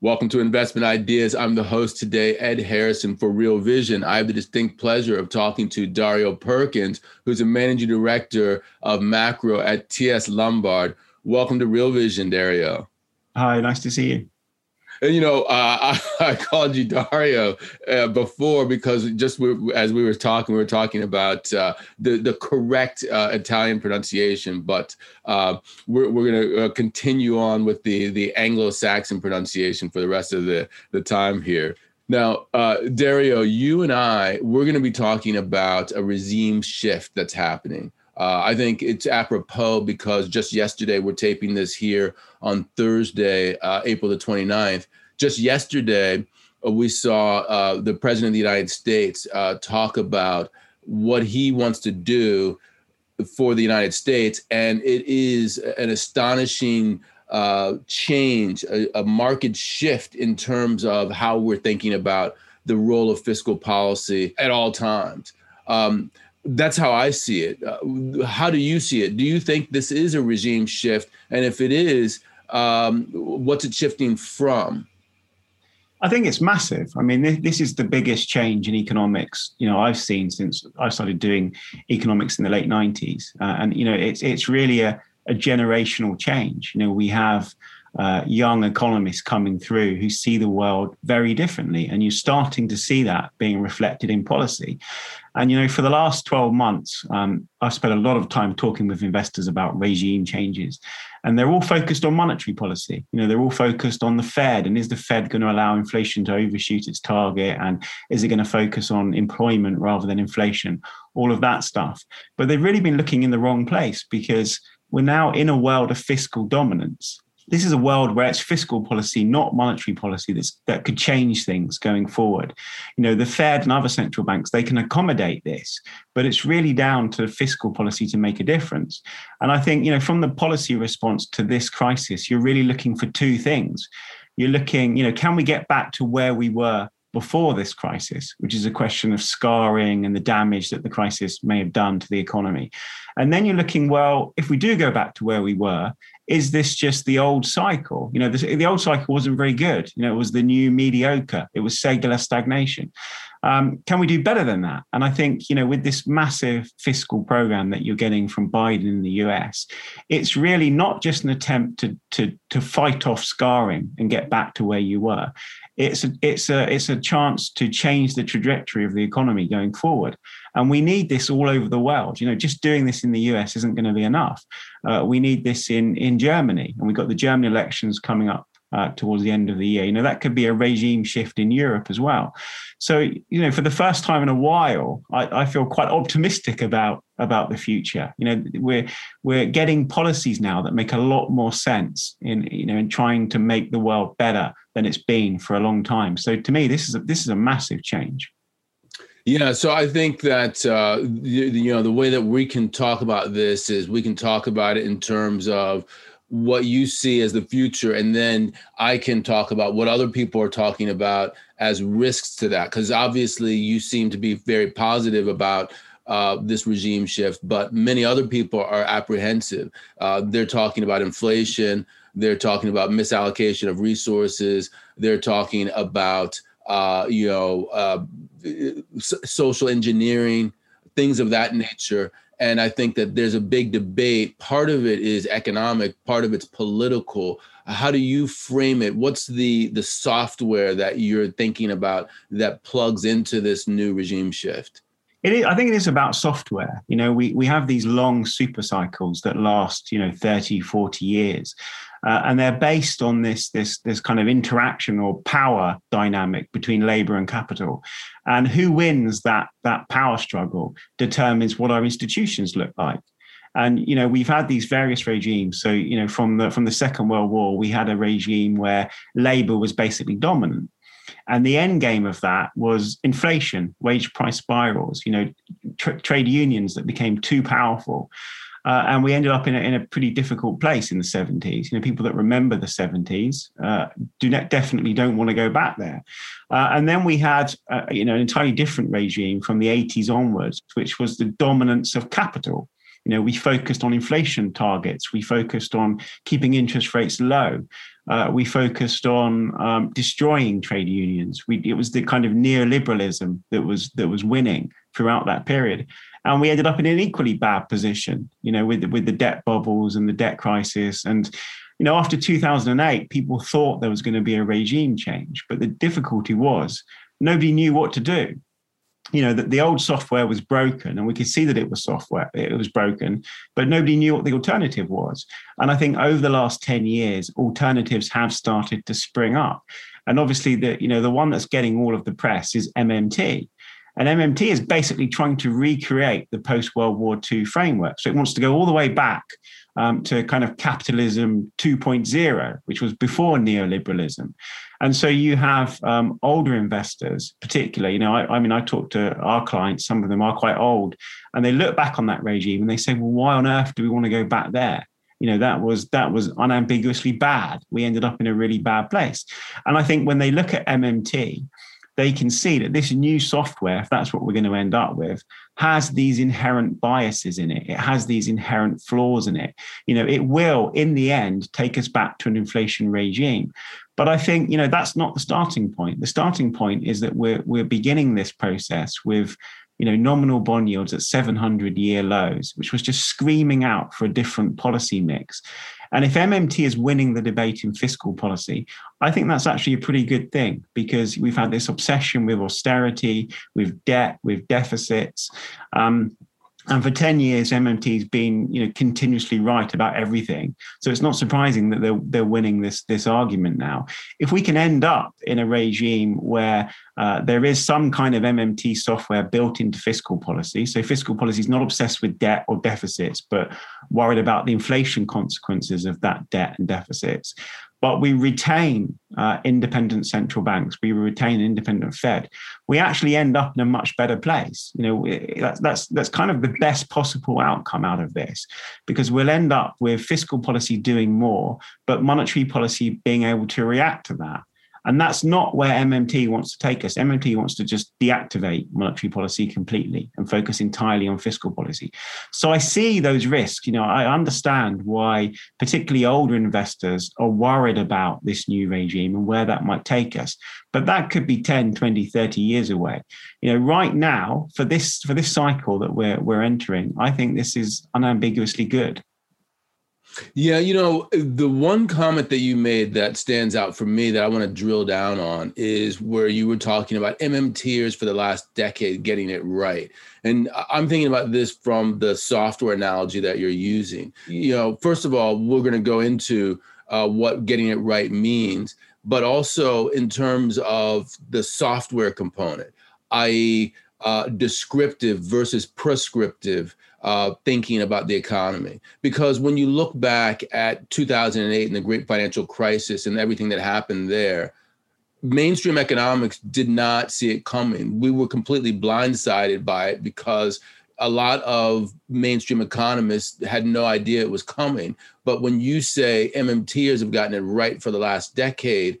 Welcome to Investment Ideas. I'm the host today, Ed Harrison for Real Vision. I have the distinct pleasure of talking to Dario Perkins, who's a managing director of macro at TS Lombard. Welcome to Real Vision, Dario. Hi, nice to see you. And you know, uh, I, I, called you Dario uh, before because just we, as we were talking, we were talking about uh, the the correct uh, Italian pronunciation, but uh, we're we're going to uh, continue on with the the Anglo-Saxon pronunciation for the rest of the the time here. Now, Dario, you and I, we're going to be talking about a regime shift that's happening. Uh, I think it's apropos because just yesterday, we're taping this here on Thursday, uh, April the 29th. Just yesterday, uh, we saw uh, the President of the United States uh, talk about what he wants to do for the United States. And it is an astonishing uh, change, a, a market shift in terms of how we're thinking about the role of fiscal policy at all times. Um, that's how I see it. Uh, how do you see it? Do you think this is a regime shift? And if it is, um, what's it shifting from? I think it's massive. I mean, this is the biggest change in economics you know I've seen since I started doing economics in the late '90s, uh, and you know it's it's really a, a generational change. You know, we have uh, young economists coming through who see the world very differently. And you're starting to see that being reflected in policy. And, you know, for the last 12 months, um, I've spent a lot of time talking with investors about regime changes. And they're all focused on monetary policy. You know, they're all focused on the Fed. And is the Fed going to allow inflation to overshoot its target? And is it going to focus on employment rather than inflation? All of that stuff. But they've really been looking in the wrong place because we're now in a world of fiscal dominance this is a world where it's fiscal policy, not monetary policy, that's, that could change things going forward. You know, the Fed and other central banks, they can accommodate this, but it's really down to fiscal policy to make a difference. And I think, you know, from the policy response to this crisis, you're really looking for two things. You're looking, you know, can we get back to where we were before this crisis, which is a question of scarring and the damage that the crisis may have done to the economy. And then you're looking, well, if we do go back to where we were, is this just the old cycle? You know, the, old cycle wasn't very good. You know, it was the new mediocre, it was secular stagnation. Um, can we do better than that? And I think, you know, with this massive fiscal program that you're getting from Biden in the US, it's really not just an attempt to, to, to fight off scarring and get back to where you were. It's a, it's a it's a chance to change the trajectory of the economy going forward, and we need this all over the world. You know, just doing this in the US isn't going to be enough. Uh, we need this in in Germany, and we've got the German elections coming up uh, towards the end of the year. You know, that could be a regime shift in Europe as well. So, you know, for the first time in a while, I, I, feel quite optimistic about about the future. You know, we're we're getting policies now that make a lot more sense in you know in trying to make the world better than it's been for a long time. So, to me, this is a, this is a massive change. Yeah, so I think that uh, you, you know the way that we can talk about this is we can talk about it in terms of what you see as the future and then i can talk about what other people are talking about as risks to that. Because obviously you seem to be very positive about uh, this regime shift but many other people are apprehensive. Uh, they're talking about inflation. They're talking about misallocation of resources. They're talking about uh, you know uh, social engineering things of that nature and I think that there's a big debate. Part of it is economic, part of it's political. How do you frame it? What's the the software that you're thinking about that plugs into this new regime shift? It is, I think it is about software. You know, we, we have these long super cycles that last, you know, 30, 40 years. Uh, and they're based on this, this, this kind of interaction or power dynamic between labor and capital. And who wins that, that power struggle determines what our institutions look like. And you know we've had these various regimes. So you know from the from the Second World War, we had a regime where labor was basically dominant, and the end game of that was inflation, wage price spirals, you know, tra- trade unions that became too powerful. Uh, and we ended up in a, in a pretty difficult place in the 70s. You know, people that remember the 70s uh, do definitely don't want to go back there. Uh, and then we had, uh, you know, an entirely different regime from the 80s onwards, which was the dominance of capital. You know, we focused on inflation targets. We focused on keeping interest rates low. Uh, we focused on um, destroying trade unions. We, it was the kind of neoliberalism that was that was winning throughout that period, and we ended up in an equally bad position. You know, with with the debt bubbles and the debt crisis, and you know, after 2008, people thought there was going to be a regime change, but the difficulty was nobody knew what to do. You know that the old software was broken and we could see that it was software it was broken but nobody knew what the alternative was. And i think over the last 10 years alternatives have started to spring up. And obviously the you know the one that's getting all of the press is mmt and mmt is basically trying to recreate the post world war ii framework so it wants to go all the way back um, to kind of capitalism 2.0 which was before neoliberalism and so you have um, older investors, particularly, you know, I, I, mean, I talk to our clients, some of them are quite old, and they look back on that regime and they say, well, why on earth do we want to go back there? You know, that was that was unambiguously bad. We ended up in a really bad place. And I think when they look at MMT, they can see that this new software, if that's what we're going to end up with, has these inherent biases in it. It has these inherent flaws in it. You know, it will, in the end, take us back to an inflation regime. But I think you know that's not the starting point. The starting point is that we're we're beginning this process with you know nominal bond yields at 700 year lows, which was just screaming out for a different policy mix. And if MMT is winning the debate in fiscal policy, I think that's actually a pretty good thing because we've had this obsession with austerity, with debt, with deficits. Um, and for 10 years, MMT's been, you know, continuously right about everything. So it's not surprising that they're, they're winning this, this argument now. If we can end up in a regime where uh, there is some kind of MMT software built into fiscal policy, so fiscal policy is not obsessed with debt or deficits, but worried about the inflation consequences of that debt and deficits, but we retain uh, independent central banks, we retain independent Fed, we actually end up in a much better place. You know, that's that's that's kind of the best possible outcome out of this, because we'll end up with fiscal policy doing more, but monetary policy being able to react to that. And that's not where MMT wants to take us. MMT wants to just deactivate monetary policy completely and focus entirely on fiscal policy. So I see those risks. You know, I understand why particularly older investors are worried about this new regime and where that might take us. But that could be 10, 20, 30 years away. You know, right now for this for this cycle that we're we're entering, I think this is unambiguously good. Yeah, you know, the one comment that you made that stands out for me that I want to drill down on is where you were talking about MMTers for the last decade getting it right. And I'm thinking about this from the software analogy that you're using. You know, first of all, we're going to go into uh, what getting it right means, but also in terms of the software component, i.e., uh, descriptive versus prescriptive uh, thinking about the economy. Because when you look back at 2008 and the great financial crisis and everything that happened there, mainstream economics did not see it coming. We were completely blindsided by it because a lot of mainstream economists had no idea it was coming. But when you say MMTers have gotten it right for the last decade,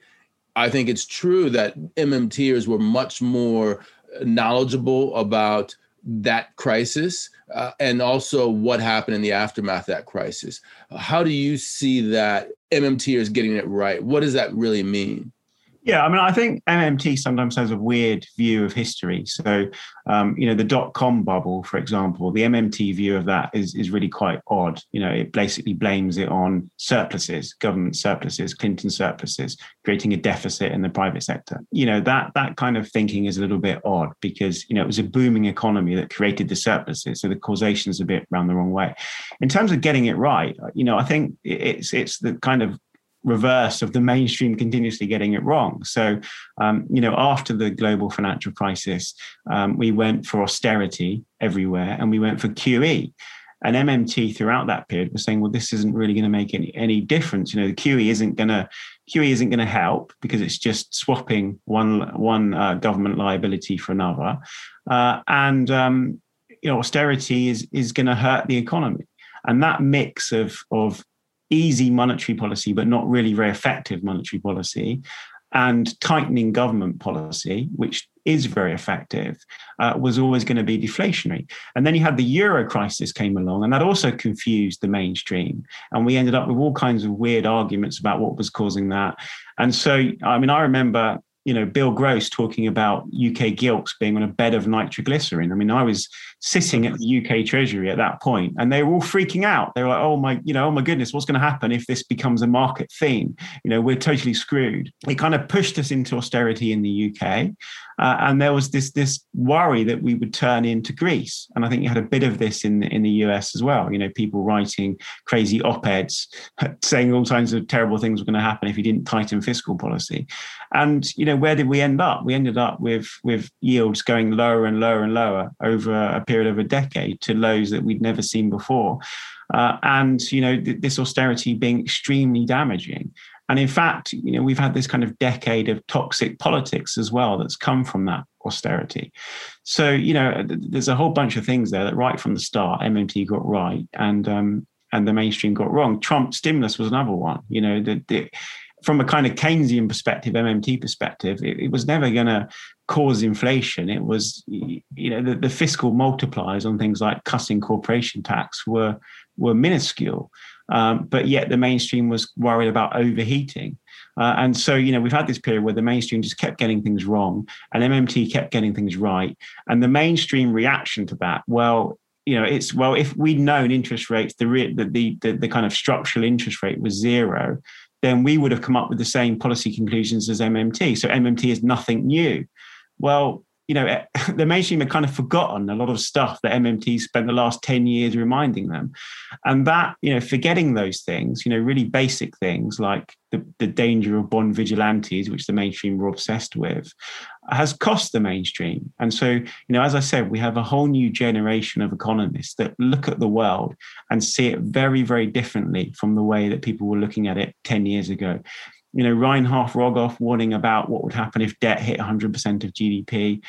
I think it's true that MMTers were much more knowledgeable about that crisis uh, and also what happened in the aftermath of that crisis. How do you see that MMT is getting it right? What does that really mean? Yeah, I mean, I think MMT sometimes has a weird view of history. So, um, you know, the dot com bubble, for example, the MMT view of that is, is really quite odd. You know, it basically blames it on surpluses, government surpluses, Clinton surpluses, creating a deficit in the private sector. You know, that that kind of thinking is a little bit odd because, you know, it was a booming economy that created the surpluses. So the causation is a bit round the wrong way. In terms of getting it right, you know, I think it's it's the kind of reverse of the mainstream continuously getting it wrong. So, um, you know, after the global financial crisis, um, we went for austerity everywhere and we went for QE. And MMT throughout that period was saying, well, this isn't really going to make any, any difference. You know, the QE isn't going to QE isn't going to help because it's just swapping one one uh, government liability for another, uh, and um, you know, austerity is is going to hurt the economy. And that mix of of easy monetary policy, but not really very effective monetary policy, and tightening government policy, which is very effective, uh, was always going to be deflationary. And then you had the euro crisis came along, and that also confused the mainstream. And we ended up with all kinds of weird arguments about what was causing that. And so, I mean, I remember you know, Bill Gross talking about UK gilts being on a bed of nitroglycerin. I mean, I was sitting at the UK Treasury at that point, and they were all freaking out. They were like, "Oh my, you know, oh my goodness, what's going to happen if this becomes a market theme? You know, we're totally screwed." It kind of pushed us into austerity in the UK, uh, and there was this this worry that we would turn into Greece. And I think you had a bit of this in in the US as well. You know, people writing crazy op-eds saying all kinds of terrible things were going to happen if you didn't tighten fiscal policy. And you know, where did we end up? We ended up with with yields going lower and lower and lower over a period of a decade to lows that we'd never seen before. Uh, and you know, th- this austerity being extremely damaging. And in fact, you know, we've had this kind of decade of toxic politics as well that's come from that austerity. So, you know, there's a whole bunch of things there that right from the start, MMT got right and um, and the mainstream got wrong. Trump stimulus was another one. You know, the from a kind of Keynesian perspective, MMT perspective, it, it was never going to cause inflation. It was, you know, the, the fiscal multipliers on things like cutting corporation tax were were minuscule. Um, but yet the mainstream was worried about overheating. Uh, and so, you know, we've had this period where the mainstream just kept getting things wrong and MMT kept getting things right. And the mainstream reaction to that, well, you know, it's well, if we'd known interest rates, the, the, the, the kind of structural interest rate was zero, then we would have come up with the same policy conclusions as MMT. So MMT is nothing new. Well, you know, eh, the mainstream had kind of forgotten a lot of stuff that MMT spent the last 10 years reminding them. And that, you know, forgetting those things, you know, really basic things like the, the danger of bond vigilantes, which the mainstream were obsessed with, has cost the mainstream. And so, you know, as I said, we have a whole new generation of economists that look at the world and see it very, very differently from the way that people were looking at it 10 years ago you know, Reinhart Rogoff warning about what would happen if debt hit 100% of GDP,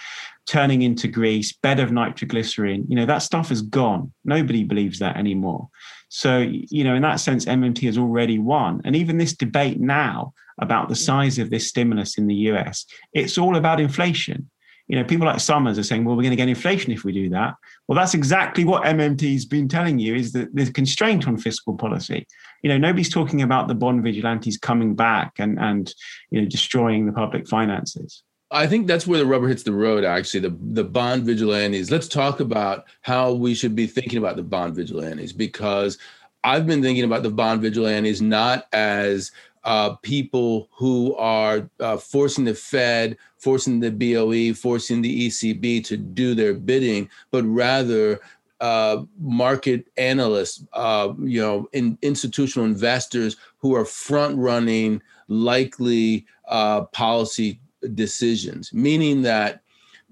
turning into Greece, bed of nitroglycerin, you know, that stuff is gone. Nobody believes that anymore. So, you know, in that sense, MMT has already won. And even this debate now about the size of this stimulus in the US, it's all about inflation you know, people like Summers are saying, well, we're going to get inflation if we do that. Well, that's exactly what MMT's been telling you is that there's constraint on fiscal policy. You know, nobody's talking about the bond vigilantes coming back and, and you know, destroying the public finances. I think that's where the rubber hits the road, actually, the, the bond vigilantes. Let's talk about how we should be thinking about the bond vigilantes because I've been thinking about the bond vigilantes not as uh, people who are uh, forcing the Fed, forcing the BOE, forcing the ECB to do their bidding, but rather uh, market analysts, uh, you know, in, institutional investors who are front running likely uh, policy decisions, meaning that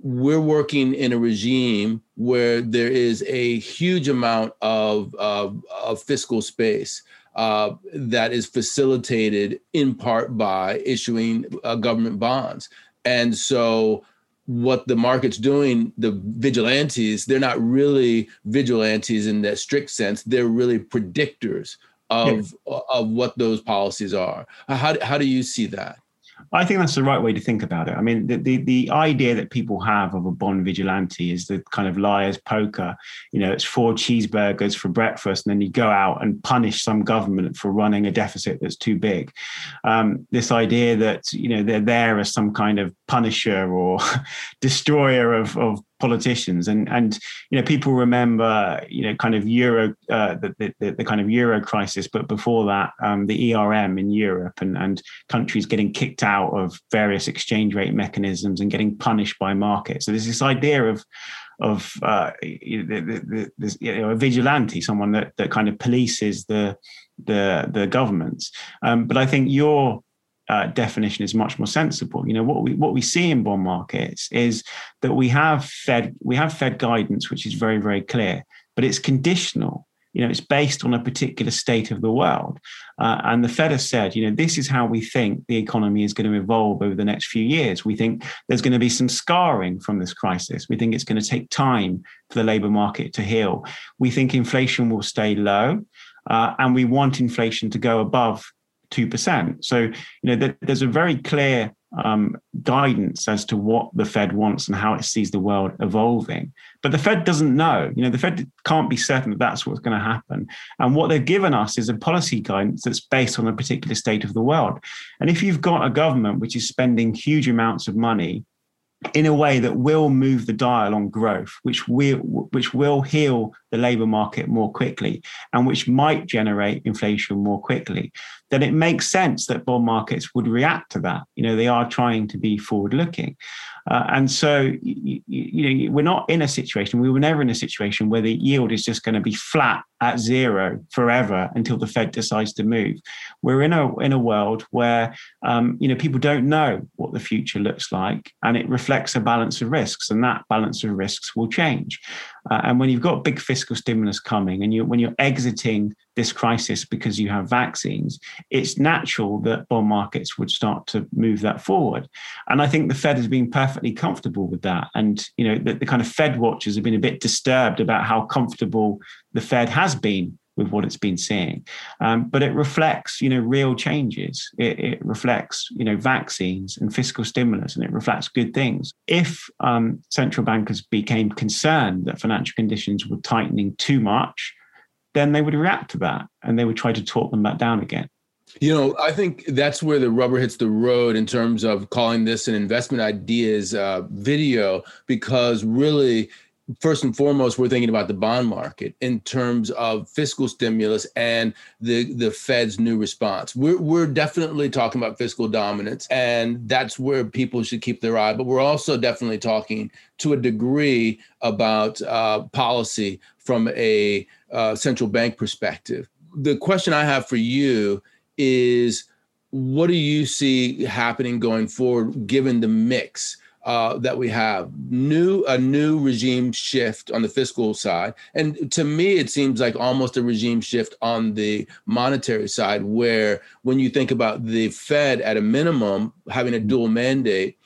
we're working in a regime where there is a huge amount of, of, of fiscal space uh, that is facilitated in part by issuing uh, government bonds. And so, what the market's doing, the vigilantes, they're not really vigilantes in that strict sense. They're really predictors of yeah. of what those policies are. How how do you see that? I think that's the right way to think about it. I mean, the, the, the idea that people have of a bond vigilante is the kind of liar's poker. You know, it's four cheeseburgers for breakfast, and then you go out and punish some government for running a deficit that's too big. Um, this idea that you know they're there as some kind of punisher or destroyer of, of politicians and and you know people remember you know kind of euro uh, the, the, the kind of euro crisis but before that um, the ERM in Europe and and countries getting kicked out of various exchange rate mechanisms and getting punished by markets so there's this idea of of uh, you know, a vigilante, someone that, that kind of polices the the the governments. Um, but I think your uh, definition is much more sensible. You know what we what we see in bond markets is that we have Fed we have Fed guidance, which is very very clear, but it's conditional. You know, it's based on a particular state of the world, uh, and the Fed has said, you know, this is how we think the economy is going to evolve over the next few years. We think there's going to be some scarring from this crisis. We think it's going to take time for the labour market to heal. We think inflation will stay low. Uh, and we want inflation to go above 2%. So, you know, there's a very clear um, guidance as to what the Fed wants and how it sees the world evolving. But the Fed doesn't know. You know, the Fed can't be certain that that's what's going to happen. And what they've given us is a policy guidance that's based on a particular state of the world. And if you've got a government which is spending huge amounts of money in a way that will move the dial on growth, which will which will heal the labour market more quickly, and which might generate inflation more quickly, then it makes sense that bond markets would react to that. You know, they are trying to be forward looking. Uh, and so, you, you, know, we're not in a situation, we were never in a situation where the yield is just going to be flat at zero forever until the Fed decides to move. We're in a, in a world where, um, you know, people don't know what the future looks like and it reflects a balance of risks and that balance of risks will change. Uh, and when you've got big fiscal stimulus coming and you when you're exiting this crisis because you have vaccines, it's natural that bond markets would start to move that forward. And I think the Fed has been perfectly comfortable with that. And you know, the, the kind of Fed watchers have been a bit disturbed about how comfortable the Fed has been with what it's been seeing. Um, but it reflects, you know, real changes. It, it, reflects, you know, vaccines and fiscal stimulus, and it reflects good things. If um, central bankers became concerned that financial conditions were tightening too much, then they would react to that and they would try to talk them back down again. You know, I think that's where the rubber hits the road in terms of calling this an investment ideas uh, video, because really first and foremost, we're thinking about the bond market in terms of fiscal stimulus and the, the Fed's new response. We're, we're definitely talking about fiscal dominance, and that's where people should keep their eye. But we're also definitely talking to a degree about uh, policy from a uh, central bank perspective. The question I have for you is what do you see happening going forward given the mix? uh, that we have new a new regime shift on the fiscal side and to me it seems like almost a regime shift on the monetary side where when you think about the fed at a minimum having a dual mandate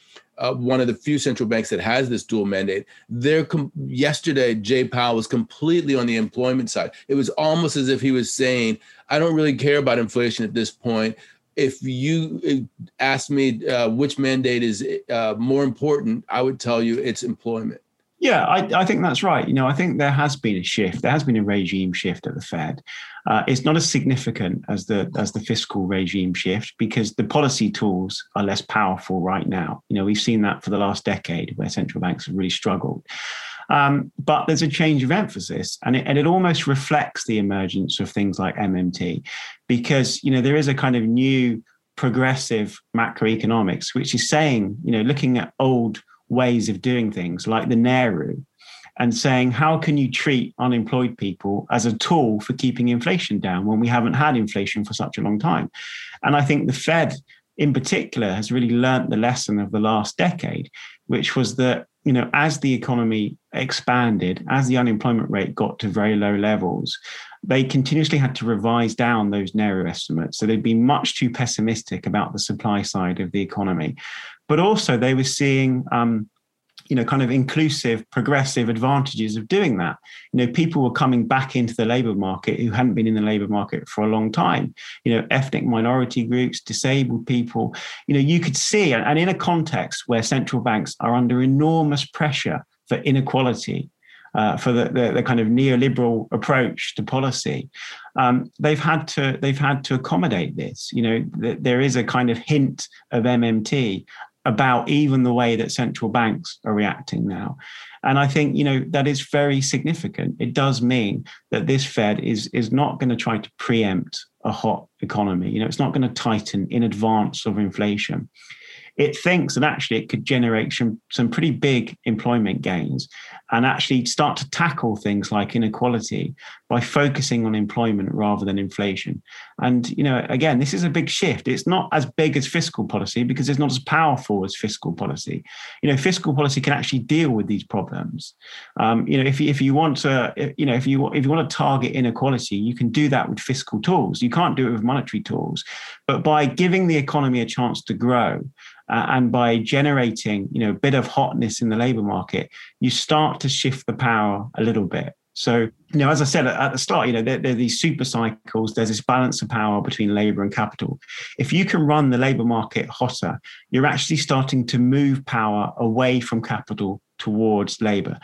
uh, one of the few central banks that has this dual mandate. There, com- yesterday, Jay Powell was completely on the employment side. It was almost as if he was saying, "I don't really care about inflation at this point if you ask me uh, which mandate is uh, more important, I would tell you it's employment. Yeah, I, I, think that's right. You know, I think there has been a shift. There has been a regime shift at the Fed. Uh, it's not as significant as the as the fiscal regime shift because the policy tools are less powerful right now. You know, we've seen that for the last decade where central banks have really struggled. Um, but there's a change of emphasis, and it, and it almost reflects the emergence of things like MMT, because you know there is a kind of new progressive macroeconomics, which is saying, you know, looking at old ways of doing things like the NAIRU, and saying how can you treat unemployed people as a tool for keeping inflation down when we haven't had inflation for such a long time and i think the fed in particular has really learnt the lesson of the last decade which was that you know, as the economy expanded, as the unemployment rate got to very low levels, they continuously had to revise down those NAIRU estimates. So they'd been much too pessimistic about the supply side of the economy. But also, they were seeing, um, you know kind of inclusive progressive advantages of doing that. You know people were coming back into the labor market who hadn't been in the labor market for a long time. You know ethnic minority groups disabled people. You know you could see and in a context where central banks are under enormous pressure for inequality uh, for the, the, the, kind of neoliberal approach to policy, um, they've had to they've had to accommodate this. You know, th- there is a kind of hint of MMT about even the way that central banks are reacting now. And I think, you know, that is very significant. It does mean that this Fed is, is not going to try to preempt a hot economy. You know, it's not going to tighten in advance of inflation it thinks that actually it could generate some, some pretty big employment gains and actually start to tackle things like inequality by focusing on employment rather than inflation. And, you know, again, this is a big shift. It's not as big as fiscal policy because it's not as powerful as fiscal policy. You know, fiscal policy can actually deal with these problems. Um, you know, if, if you want to, you know, if you, if you want to target inequality, you can do that with fiscal tools. You can't do it with monetary tools. But by giving the economy a chance to grow, uh, and by generating you know a bit of hotness in the labor market you start to shift the power a little bit so you know as i said at the start you know there, there are these super cycles. There's this balance of power between labor and capital. If you can run the labor market hotter you're actually starting to move power away from capital towards labor.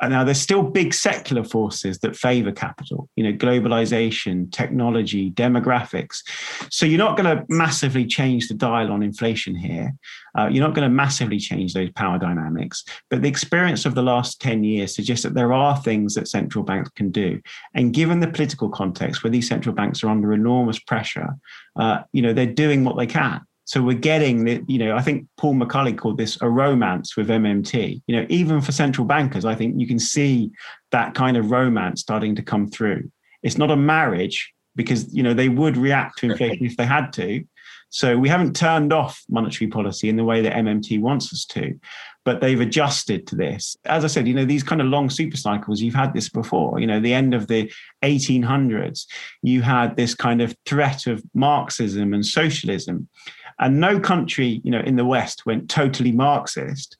Now, there's still big secular forces that favor capital, you know, globalization, technology, demographics. So you're not going to massively change the dial on inflation here. Uh, you're not going to massively change those power dynamics. But the experience of the last 10 years suggests that there are things that central banks can do. And given the political context where these central banks are under enormous pressure, uh, you know, they're doing what they can. So we're getting you know, I think Paul McCulley called this a romance with MMT. You know, even for central bankers, I think you can see that kind of romance starting to come through. It's not a marriage because you know they would react to inflation if they had to. So we haven't turned off monetary policy in the way that MMT wants us to, but they've adjusted to this. As I said, you know, these kind of long super cycles, you've had this before. You know, the end of the 1800s, you had this kind of threat of Marxism and socialism. And no country, you know, in the West went totally Marxist,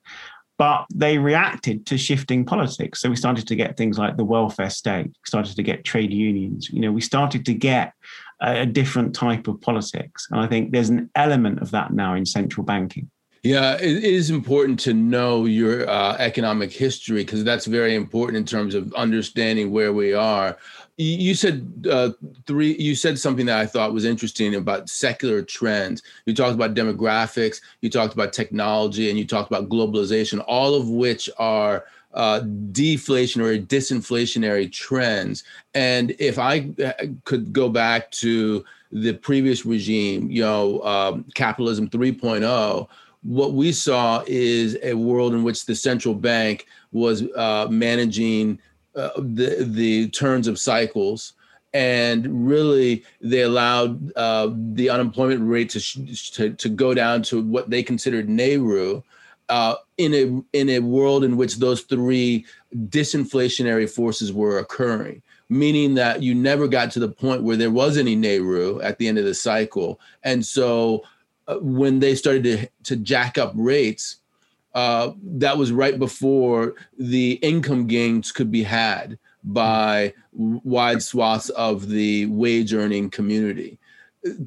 but they reacted to shifting politics. So we started to get things like the welfare state, started to get trade unions. You know, we started to get a, a different type of politics. And I think there's an element of that now in central banking. Yeah, it is important to know your uh, economic history because that's very important in terms of understanding where we are. You said uh, three. You said something that I thought was interesting about secular trends. You talked about demographics. You talked about technology, and you talked about globalization. All of which are uh, deflationary, disinflationary trends. And if I uh, could go back to the previous regime, you know, um, capitalism 3.0 what we saw is a world in which the central bank was uh, managing uh, the the turns of cycles, and really they allowed uh, the unemployment rate to, to to go down to what they considered NAIRU. Uh, in a in a world in which those three disinflationary forces were occurring, meaning that you never got to the point where there was any NAIRU at the end of the cycle, and so when they started to, to jack up rates, uh, that was right before the income gains could be had by wide swaths of the wage earning community.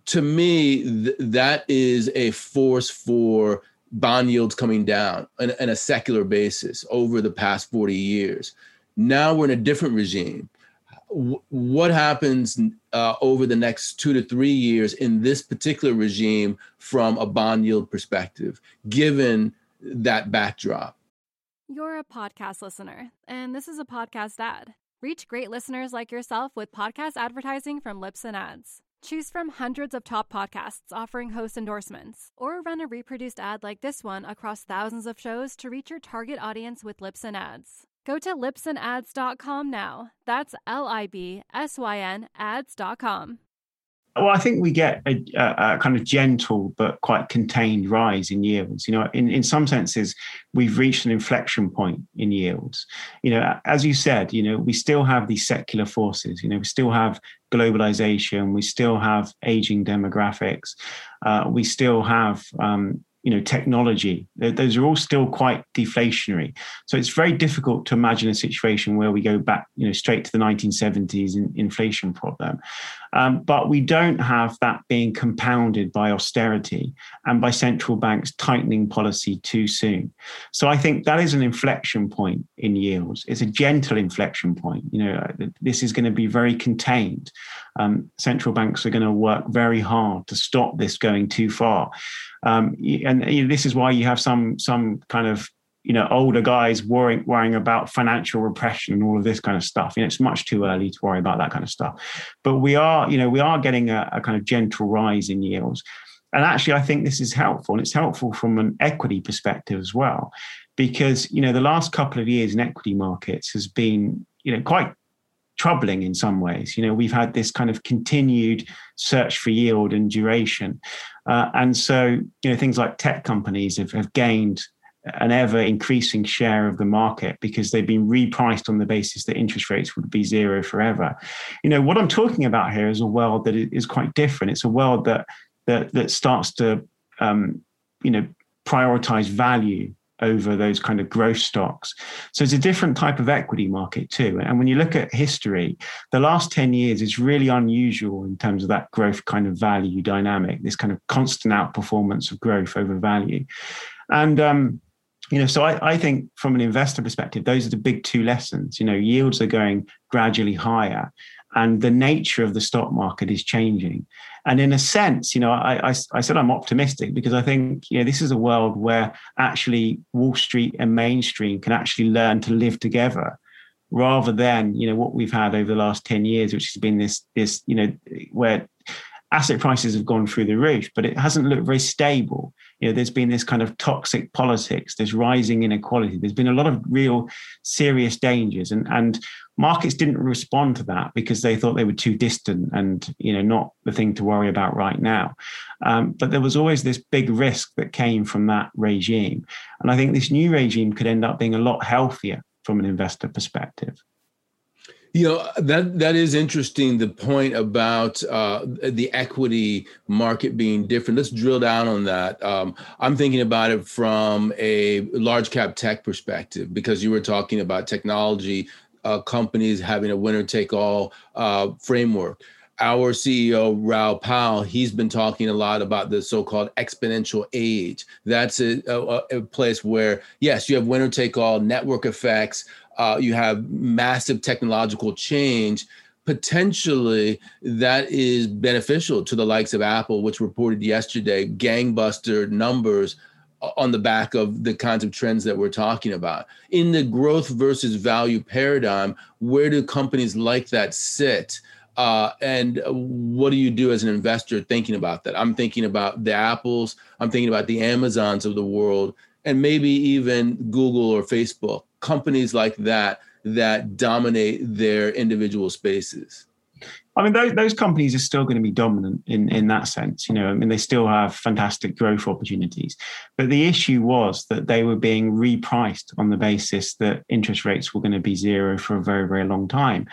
To me, th- that is a force for bond yields coming down on, on a secular basis over the past 40 years. Now we're in a different regime what happens uh, over the next two to three years in this particular regime from a bond yield perspective, given that backdrop? You're a podcast listener, and this is a podcast ad. Reach great listeners like yourself with podcast advertising from Libsyn Ads. Choose from hundreds of top podcasts offering host endorsements, or run a reproduced ad like this one across thousands of shows to reach your target audience with Libsyn Ads. Go to libsynads.com now. That's L I B S Y N ads.com. Well, I think we get a, a, kind of gentle but quite contained rise in yields. You know, in, in some senses, we've reached an inflection point in yields. You know, as you said, you know, we still have these secular forces. You know, we still have globalization. We still have aging demographics. Uh, we still have um, you know technology. Those are all still quite deflationary. So it's very difficult to imagine a situation where we go back you know straight to the 1970s in, inflation problem um, but we don't have that being compounded by austerity and by central banks tightening policy too soon. So i think that is an inflection point in yields. It's a gentle inflection point. You know this is going to be very contained. Um, central banks are going to work very hard to stop this going too far. Um, and you know, this is why you have some some kind of you know older guys worrying worrying about financial repression and all of this kind of stuff. You know, it's much too early to worry about that kind of stuff. But we are, you know, we are getting a, a kind of gentle rise in yields. And actually, I think this is helpful, and it's helpful from an equity perspective as well, because you know the last couple of years in equity markets has been you know quite troubling in some ways. You know, we've had this kind of continued search for yield and duration. Uh, and so, you know, things like tech companies have, have gained an ever increasing share of the market because they've been repriced on the basis that interest rates would be zero forever. You know, what I'm talking about here is a world that is quite different. It's a world that that that starts to um, you know prioritize value over those kind of growth stocks. So it's a different type of equity market too. And when you look at history, the last 10 years is really unusual in terms of that growth kind of value dynamic, this kind of constant outperformance of growth over value. And um, you know, so I, I think from an investor perspective, those are the big two lessons. You know, yields are going gradually higher and the nature of the stock market is changing. And in a sense, you know, I, I, I, said I'm optimistic because I think you know this is a world where actually Wall Street and Main Street can actually learn to live together, rather than you know what we've had over the last ten years, which has been this this you know where asset prices have gone through the roof, but it hasn't looked very stable. You know, there's been this kind of toxic politics, there's rising inequality, there's been a lot of real serious dangers, and and markets didn't respond to that because they thought they were too distant and you know not the thing to worry about right now. Um, but there was always this big risk that came from that regime, and I think this new regime could end up being a lot healthier from an investor perspective. You know that that is interesting. The point about uh, the equity market being different. Let's drill down on that. Um, I'm thinking about it from a large cap tech perspective because you were talking about technology uh, companies having a winner take all uh, framework. Our CEO Raoul Pal, he's been talking a lot about the so-called exponential age. That's a, a, a place where yes, you have winner take all network effects uh, you have massive technological change, potentially that is beneficial to the likes of Apple, which reported yesterday gangbuster numbers on the back of the kinds of trends that we're talking about. In the growth versus value paradigm, where do companies like that sit? Uh, and what do you do as an investor thinking about that? I'm thinking about the Apples, I'm thinking about the Amazons of the world, and maybe even Google or Facebook companies like that that dominate their individual spaces? I mean, those, those companies are still going to be dominant in, in that sense. You know, I mean, they still have fantastic growth opportunities. But the issue was that they were being repriced on the basis that interest rates were going to be zero for a very, very long time.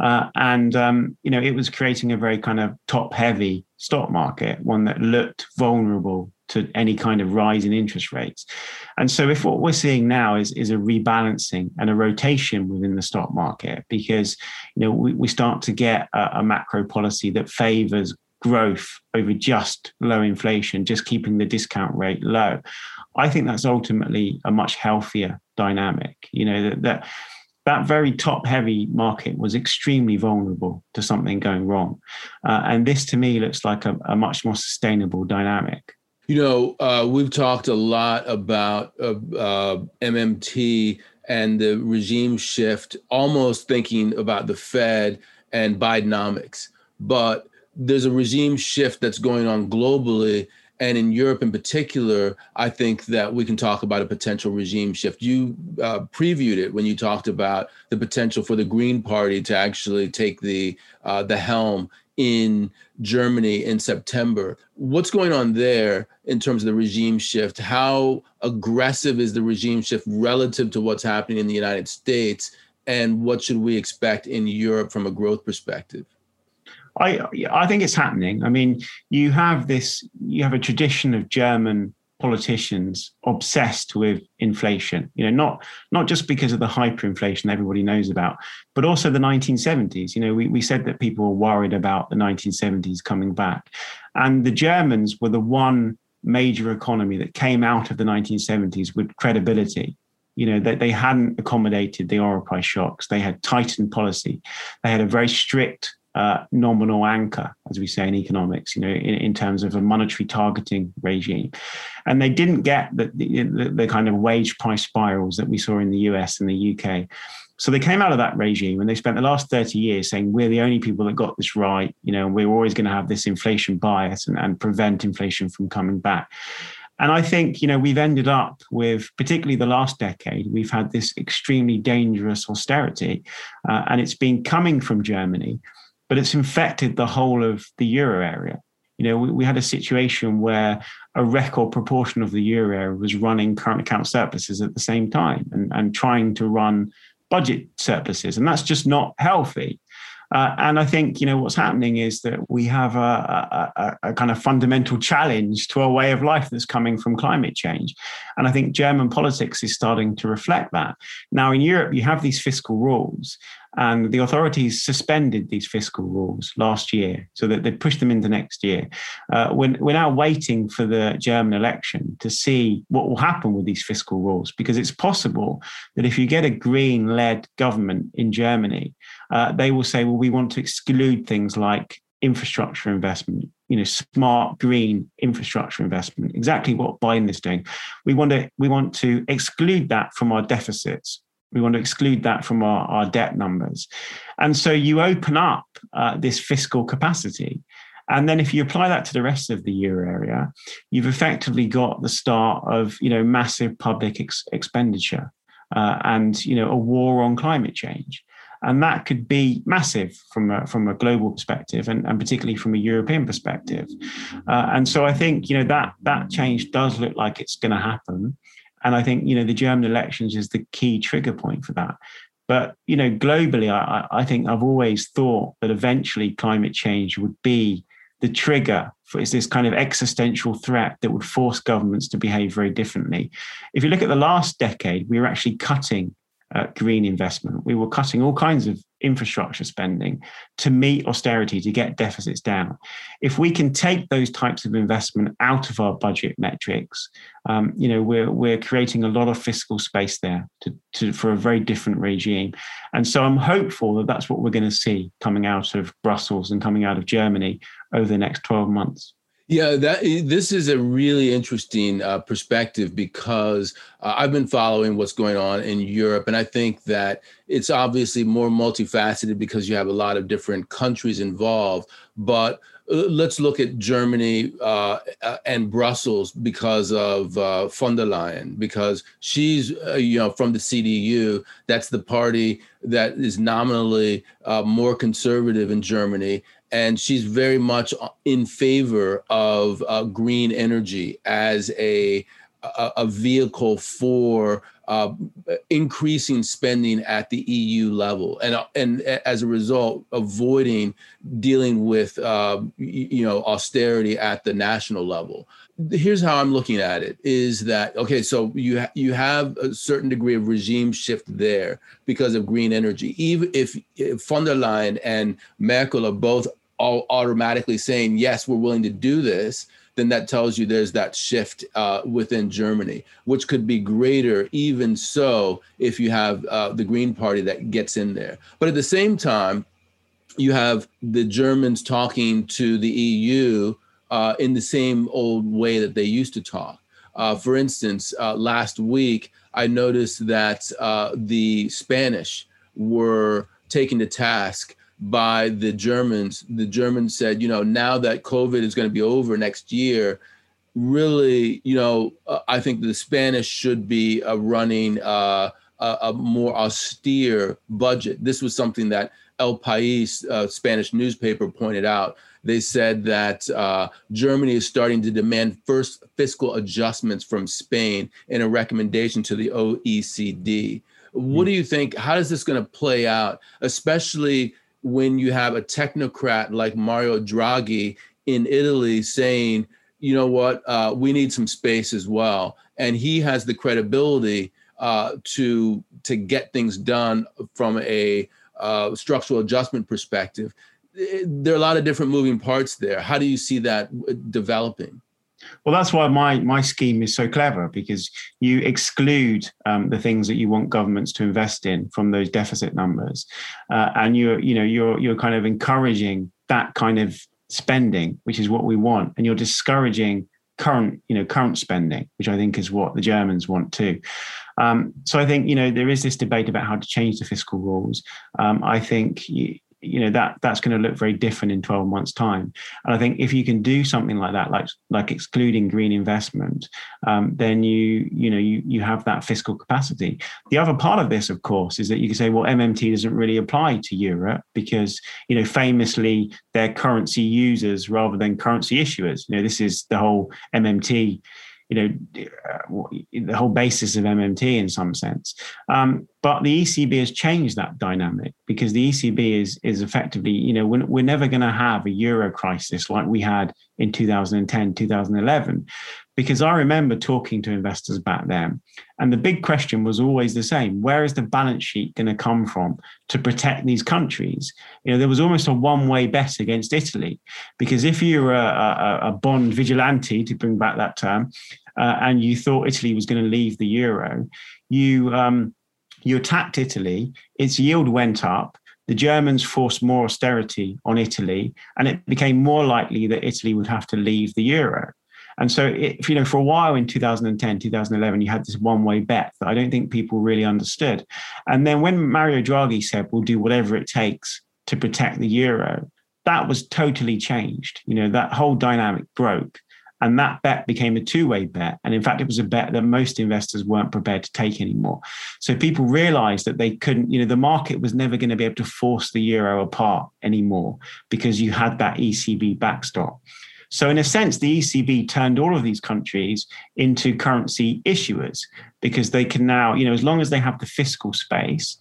Uh, and, um, you know, it was creating a very kind of top heavy stock market, one that looked vulnerable to any kind of rise in interest rates. And so if what we're seeing now is, is a rebalancing and a rotation within the stock market, because you know we, we start to get a, a macro policy that favors growth over just low inflation, just keeping the discount rate low. I think that's ultimately a much healthier dynamic. You know, that, that that very top heavy market was extremely vulnerable to something going wrong. Uh, and this to me looks like a, a much more sustainable dynamic. You know, uh, we've talked a lot about uh, uh MMT and the regime shift, almost thinking about the Fed and Bidenomics. But there's a regime shift that's going on globally. And in Europe in particular, I think that we can talk about a potential regime shift. You uh, previewed it when you talked about the potential for the Green Party to actually take the uh, the helm in Germany in September. What's going on there in terms of the regime shift? How aggressive is the regime shift relative to what's happening in the United States? And what should we expect in Europe from a growth perspective? I I think it's happening. I mean, you have this you have a tradition of German politicians obsessed with inflation you know not not just because of the hyperinflation everybody knows about but also the 1970s you know we, we said that people were worried about the 1970s coming back. And the germans were the one major economy that came out of the 1970s with credibility. You know that they hadn't accommodated the oil price shocks. They had tightened policy. They had a very strict uh, nominal anchor, as we say in economics, you know, in, in, terms of a monetary targeting regime. And they didn't get the, the, the, kind of wage price spirals that we saw in the US and the UK. So they came out of that regime and they spent the last 30 years saying, we're the only people that got this right, you know, we're always going to have this inflation bias and, and prevent inflation from coming back. And I think, you know, we've ended up with, particularly the last decade, we've had this extremely dangerous austerity, uh, and it's been coming from Germany but it's infected the whole of the euro area. You know, we, we had a situation where a record proportion of the euro area was running current account surpluses at the same time and, and trying to run budget surpluses. And that's just not healthy. Uh, and I think you know what's happening is that we have a, a, a, kind of fundamental challenge to our way of life that's coming from climate change, and I think German politics is starting to reflect that. Now in Europe, you have these fiscal rules, and the authorities suspended these fiscal rules last year, so that they pushed them into next year. Uh, we're, we're now waiting for the German election to see what will happen with these fiscal rules, because it's possible that if you get a green led government in Germany, uh, they will say, well, we want to exclude things like infrastructure investment, you know, smart green infrastructure investment, exactly what Biden is doing. We want to we want to exclude that from our deficits. We want to exclude that from our, our debt numbers. And so you open up uh, this fiscal capacity. And then if you apply that to the rest of the euro area, you've effectively got the start of, you know, massive public ex- expenditure uh, and, you know, a war on climate change. And that could be massive from a, from a global perspective and, and particularly from a European perspective. Uh, and so I think, you know, that, that change does look like it's going to happen. And I think, you know, the German elections is the key trigger point for that. But, you know, globally, I, I think I've always thought that eventually climate change would be the trigger for is this kind of existential threat that would force governments to behave very differently. If you look at the last decade, we were actually cutting uh, green investment. We were cutting all kinds of infrastructure spending to meet austerity, to get deficits down. If we can take those types of investment out of our budget metrics, um, you know, we're, we're creating a lot of fiscal space there to, to, for a very different regime. And so I'm hopeful that that's what we're going to see coming out of Brussels and coming out of Germany over the next 12 months. Yeah, that this is a really interesting uh, perspective because uh, I've been following what's going on in Europe, and I think that it's obviously more multifaceted because you have a lot of different countries involved. But uh, let's look at Germany uh, and Brussels because of uh, von der Leyen, because she's uh, you know from the CDU. That's the party that is nominally more conservative in Germany and she's very much in favor of uh, green energy as a a, a vehicle for uh, increasing spending at the EU level, and and as a result, avoiding dealing with uh, you know austerity at the national level. Here's how I'm looking at it: is that okay? So you ha- you have a certain degree of regime shift there because of green energy. Even if, if von der Leyen and Merkel are both all automatically saying yes we're willing to do this then that tells you there's that shift uh, within germany which could be greater even so if you have uh, the green party that gets in there. But at the same time you have the germans talking to the eu uh, in the same old way that they used to talk. Uh, for instance uh, last week i noticed that uh, the spanish were taken to task by the Germans. The Germans said, you know, now that COVID is going to be over next year, really, you know, uh, I think the Spanish should be uh, running uh, a, a, more austere budget. This was something that El País, uh, Spanish newspaper, pointed out. They said that uh, Germany is starting to demand first fiscal adjustments from Spain in a recommendation to the OECD. What hmm. do you think? How is this going to play out, especially when you have a technocrat like Mario Draghi in Italy saying you know what, uh, we need some space as well. And he has the credibility uh, to to get things done from a uh, structural adjustment perspective. There are a lot of different moving parts there. How do you see that developing? Well, that's why my my scheme is so clever because you exclude um, the things that you want governments to invest in from those deficit numbers, uh, and you're you know you're you're kind of encouraging that kind of spending, which is what we want, and you're discouraging current you know current spending, which I think is what the Germans want too. Um, so I think you know there is this debate about how to change the fiscal rules. Um, I think you know that that's going to look very different in 12 months time. And i think if you can do something like that like like excluding green investment um, then you you know you you have that fiscal capacity. The other part of this of course is that you can say well mmt doesn't really apply to europe because you know famously they're currency users rather than currency issuers. You know this is the whole mmt you know the whole basis of MMT in some sense. Um, but the ECB has changed that dynamic because the ECB is is effectively you know we're, we're never going to have a euro crisis like we had in 2010 2011 because I remember talking to investors back then and the big question was always the same where is the balance sheet going to come from to protect these countries? You know there was almost a one way bet against Italy because if you're a, a, a bond vigilante to bring back that term uh, and you thought Italy was going to leave the euro, you um, you attacked Italy. Its yield went up. The Germans forced more austerity on Italy, and it became more likely that Italy would have to leave the euro. And so, if you know, for a while in 2010, 2011, you had this one-way bet that I don't think people really understood. And then when Mario Draghi said, "We'll do whatever it takes to protect the euro," that was totally changed. You know, that whole dynamic broke. And that bet became a two way bet. And in fact, it was a bet that most investors weren't prepared to take anymore. So people realized that they couldn't, you know, the market was never going to be able to force the euro apart anymore because you had that ECB backstop. So, in a sense, the ECB turned all of these countries into currency issuers because they can now, you know, as long as they have the fiscal space,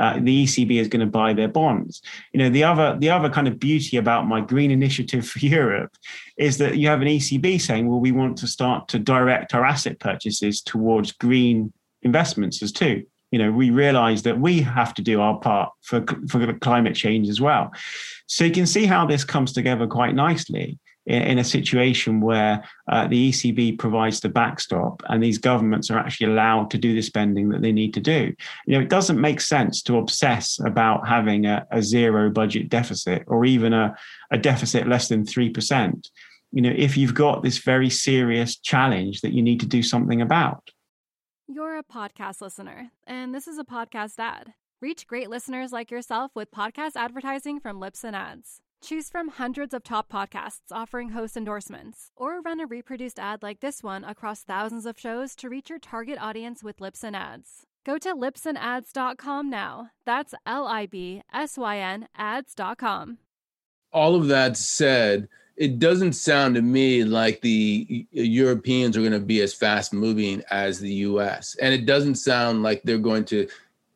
uh, the ECB is going to buy their bonds. You know, the other the other kind of beauty about my green initiative for Europe is that you have an ECB saying, well, we want to start to direct our asset purchases towards green investments as too. You know we realize that we have to do our part for for climate change as well. So you can see how this comes together quite nicely in a situation where uh, the ECB provides the backstop and these governments are actually allowed to do the spending that they need to do. You know, it doesn't make sense to obsess about having a, a zero budget deficit or even a, a deficit less than 3%. You know, if you've got this very serious challenge that you need to do something about. You're a podcast listener, and this is a podcast ad. Reach great listeners like yourself with podcast advertising from Libsyn Ads. Choose from hundreds of top podcasts offering host endorsements, or run a reproduced ad like this one across thousands of shows to reach your target audience with Libsyn Ads. Go to libsynads.com now. That's L I B S Y N ads.com. All of that said, it doesn't sound to me like the Europeans are going to be as fast moving as the US. And it doesn't sound like they're going to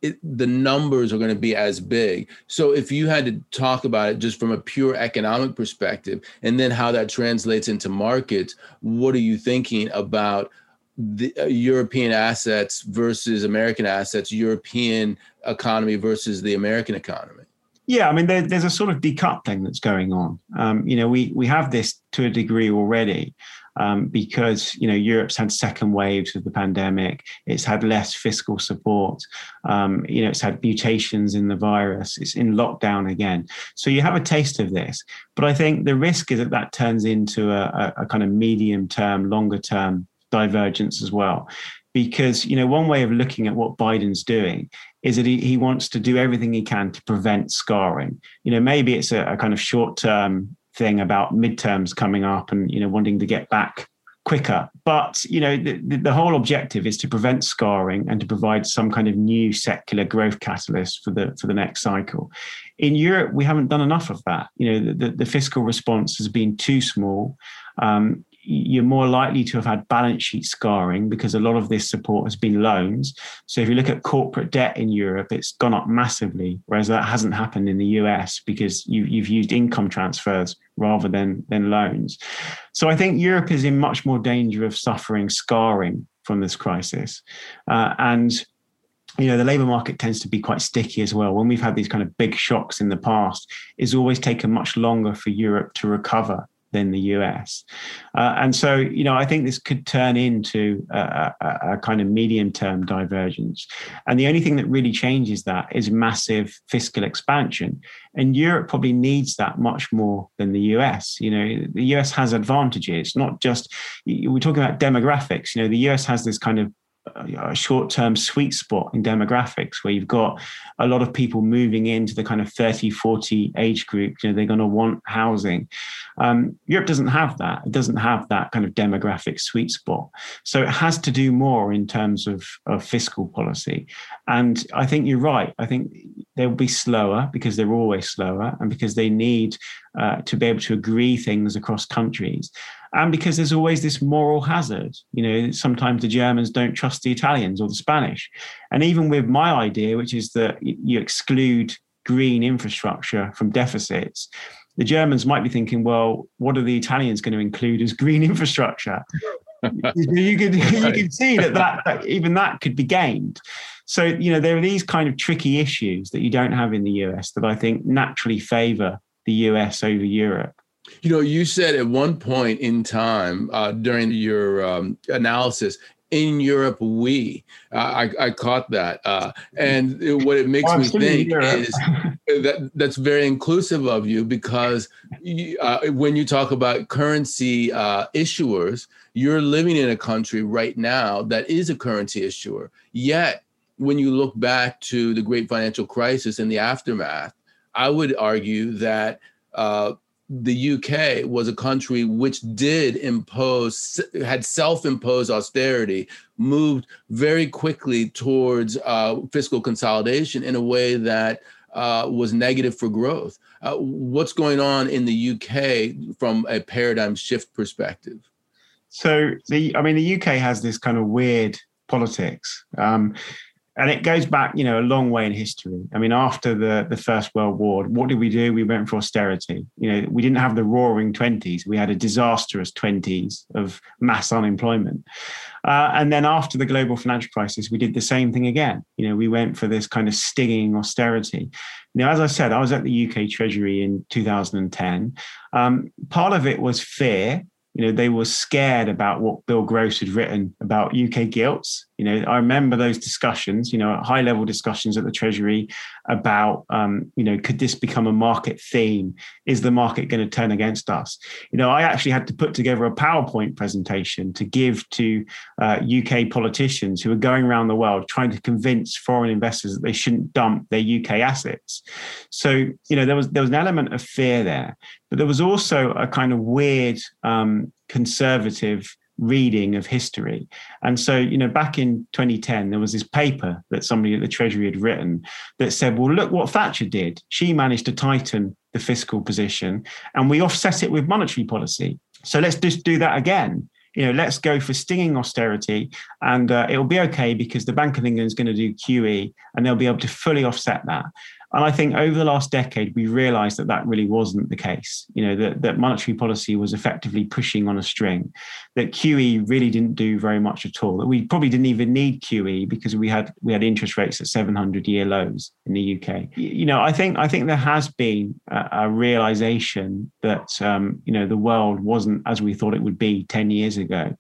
it, the numbers are going to be as big. So if you had to talk about it just from a pure economic perspective, and then how that translates into markets, what are you thinking about the uh, European assets versus American assets, European economy versus the American economy? Yeah, I mean, there, there's a sort of decoupling that's going on. Um, you know, we we have this to a degree already, um, because you know Europe's had second waves of the pandemic. It's had less fiscal support. Um, you know, it's had mutations in the virus. It's in lockdown again. So you have a taste of this. But I think the risk is that that turns into a, a, a kind of medium term, longer term divergence as well. Because you know, one way of looking at what Biden's doing is that he, he wants to do everything he can to prevent scarring. You know, maybe it's a, a kind of short term thing about midterms coming up and you know wanting to get back quicker. But you know, the, the, whole objective is to prevent scarring and to provide some kind of new secular growth catalyst for the for the next cycle. In Europe, we haven't done enough of that. You know, the, the fiscal response has been too small. Um, you're more likely to have had balance sheet scarring because a lot of this support has been loans. So if you look at corporate debt in Europe, it's gone up massively, whereas that hasn't happened in the US because you, you've used income transfers rather than, than loans. So I think Europe is in much more danger of suffering scarring from this crisis. Uh, and you know the labor market tends to be quite sticky as well when we've had these kind of big shocks in the past it's always taken much longer for europe to recover than the US. Uh, and so, you know, I think this could turn into a, a, a, kind of medium term divergence. And the only thing that really changes that is massive fiscal expansion. And Europe probably needs that much more than the US. You know, the US has advantages, not just, we're talking about demographics. You know, the US has this kind of a short term sweet spot in demographics where you've got a lot of people moving into the kind of 30, 40 age group. You know, they're going to want housing. Um, Europe doesn't have that. It doesn't have that kind of demographic sweet spot. So it has to do more in terms of, of fiscal policy. And I think you're right. I think they'll be slower because they're always slower and because they need uh, to be able to agree things across countries and because there's always this moral hazard. You know, sometimes the Germans don't trust the Italians or the Spanish. And even with my idea, which is that you exclude green infrastructure from deficits, the Germans might be thinking, well, what are the Italians going to include as green infrastructure? you could you could see that, that that even that could be gained. So you know there are these kind of tricky issues that you don't have in the US that I think naturally favour the US over Europe. You know, you said at one point in time uh, during your um, analysis, in Europe, we. Uh, I, I caught that, uh, and it, what it makes oh, me think is that that's very inclusive of you because you, uh, when you talk about currency uh, issuers, you're living in a country right now that is a currency issuer. Yet, when you look back to the great financial crisis and the aftermath, I would argue that uh, the UK was a country which did impose, had self imposed austerity, moved very quickly towards uh, fiscal consolidation in a way that uh, was negative for growth. Uh, what's going on in the UK from a paradigm shift perspective? So, the, I mean, the UK has this kind of weird politics. Um, and it goes back, you know, a long way in history. I mean, after the the First World War, what did we do? We went for austerity. You know, we didn't have the Roaring Twenties. We had a disastrous twenties of mass unemployment. Uh, and then after the global financial crisis, we did the same thing again. You know, we went for this kind of stinging austerity. Know, as I said, I was at the UK Treasury in 2010. Um, part of it was fear you know, they were scared about what Bill Gross had written about UK gilts. You know, I remember those discussions, you know, high level discussions at the Treasury about, um, you know, could this become a market theme? Is the market going to turn against us? You know, I actually had to put together a PowerPoint presentation to give to uh, UK politicians who are going around the world trying to convince foreign investors that they shouldn't dump their UK assets. So, you know, there was there was an element of fear there. But there was also a kind of weird um, conservative reading of history. And so, you know, back in 2010, there was this paper that somebody at the Treasury had written that said, well, look what Thatcher did. She managed to tighten the fiscal position and we offset it with monetary policy. So let's just do that again. You know, let's go for stinging austerity and uh, it'll be okay because the Bank of England is going to do QE and they'll be able to fully offset that. And I think over the last decade, we realized that that really wasn't the case. You know, that, that monetary policy was effectively pushing on a string, that QE really didn't do very much at all, that we probably didn't even need QE because we had we had interest rates at 700 year lows in the UK. You know, I think I think there has been a, a realization that, um, you know, the world wasn't as we thought it would be 10 years ago.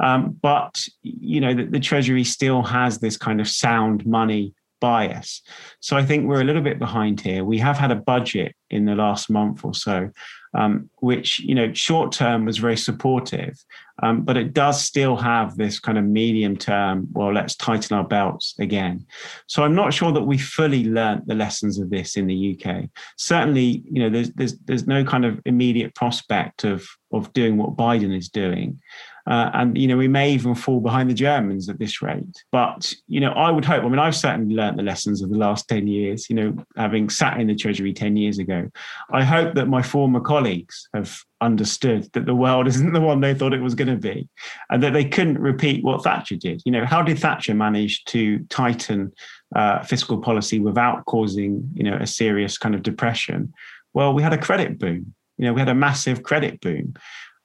Um, but you know the, the, Treasury still has this kind of sound money bias. So I think we're a little bit behind here. We have had a budget in the last month or so, um, which you know short term was very supportive, um, but it does still have this kind of medium term. Well, let's tighten our belts again. So I'm not sure that we fully learnt the lessons of this in the UK. Certainly, you know, there's there's there's no kind of immediate prospect of of doing what Biden is doing. Uh, and, you know, we may even fall behind the Germans at this rate. But, you know, I would hope, I mean, I've certainly learned the lessons of the last 10 years, you know, having sat in the Treasury 10 years ago. I hope that my former colleagues have understood that the world isn't the one they thought it was going to be and that they couldn't repeat what Thatcher did. You know, how did Thatcher manage to tighten uh, fiscal policy without causing, you know, a serious kind of depression? Well, we had a credit boom. You know, we had a massive credit boom.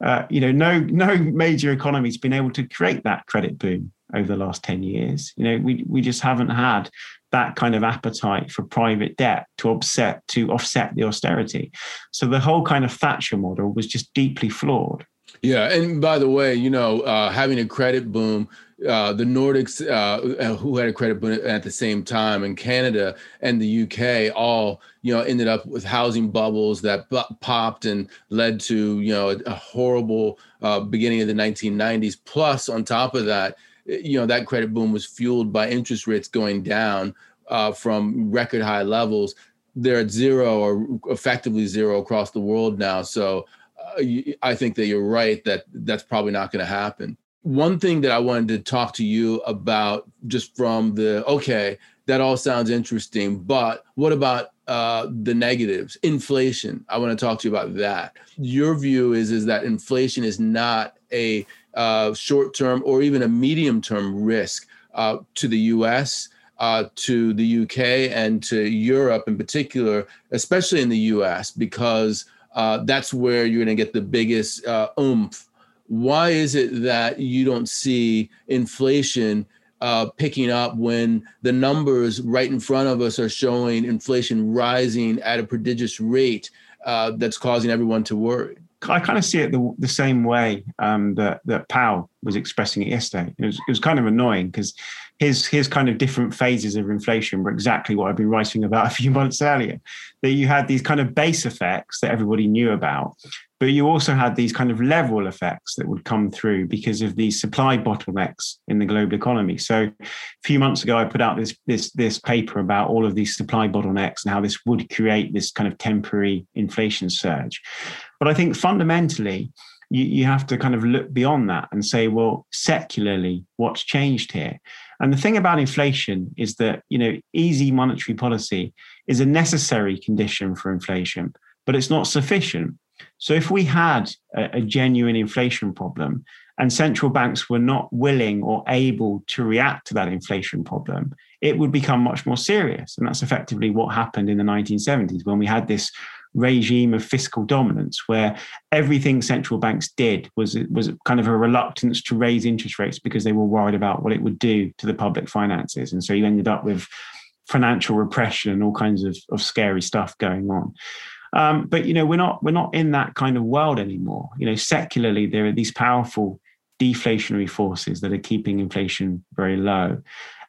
Uh, you know, no no major economy's been able to create that credit boom over the last 10 years. You know, we we just haven't had that kind of appetite for private debt to offset to offset the austerity. So the whole kind of Thatcher model was just deeply flawed. Yeah, and by the way, you know, uh, having a credit boom uh, the Nordics, uh, who had a credit boom at the same time, and Canada and the UK all, you know, ended up with housing bubbles that popped and led to, you know, a, a horrible uh, beginning of the 1990s. Plus, on top of that, you know, that credit boom was fueled by interest rates going down uh, from record high levels. They're at zero or effectively zero across the world now. So uh, I think that you're right that that's probably not going to happen one thing that I wanted to talk to you about, just from the okay, that all sounds interesting, but what about uh, the negatives? Inflation. I want to talk to you about that. Your view is is that inflation is not a uh, short term or even a medium term risk uh, to the U.S. Uh, to the UK and to Europe in particular, especially in the US, because uh, that's where you're going to get the biggest uh, oomph why is it that you don't see inflation uh, picking up when the numbers right in front of us are showing inflation rising at a prodigious rate uh, that's causing everyone to worry? I kind of see it the, the same way um, that that Powell was expressing it yesterday. It was, it was kind of annoying because his his kind of different phases of inflation were exactly what I've been writing about a few months earlier. That you had these kind of base effects that everybody knew about, but you also had these kind of level effects that would come through because of these supply bottlenecks in the global economy. So a few months ago, I put out this this this paper about all of these supply bottlenecks and how this would create this kind of temporary inflation surge. But I think fundamentally, you, you have to kind of look beyond that and say, well, secularly, what's changed here? And the thing about inflation is that, you know, easy monetary policy is a necessary condition for inflation, but it's not sufficient. So if we had a, a genuine inflation problem and central banks were not willing or able to react to that inflation problem, it would become much more serious. And that's effectively what happened in the 1970s when we had this regime of fiscal dominance where everything central banks did was was kind of a reluctance to raise interest rates because they were worried about what it would do to the public finances and so you ended up with financial repression and all kinds of, of scary stuff going on um, but you know, we're not we're not in that kind of world anymore. You know, secularly there are these powerful deflationary forces that are keeping inflation very low.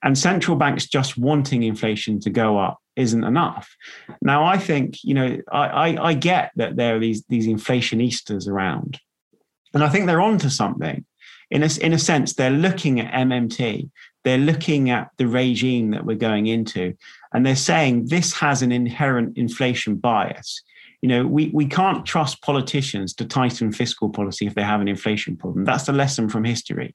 And central banks just wanting inflation to go up isn't enough. Now, I think, you know, I, I, I get that there are these, these inflationistas around. And I think they're onto something. In a, in a sense, they're looking at MMT, they're looking at the regime that we're going into, and they're saying this has an inherent inflation bias you know, we, we can't trust politicians to tighten fiscal policy if they have an inflation problem. That's the lesson from history.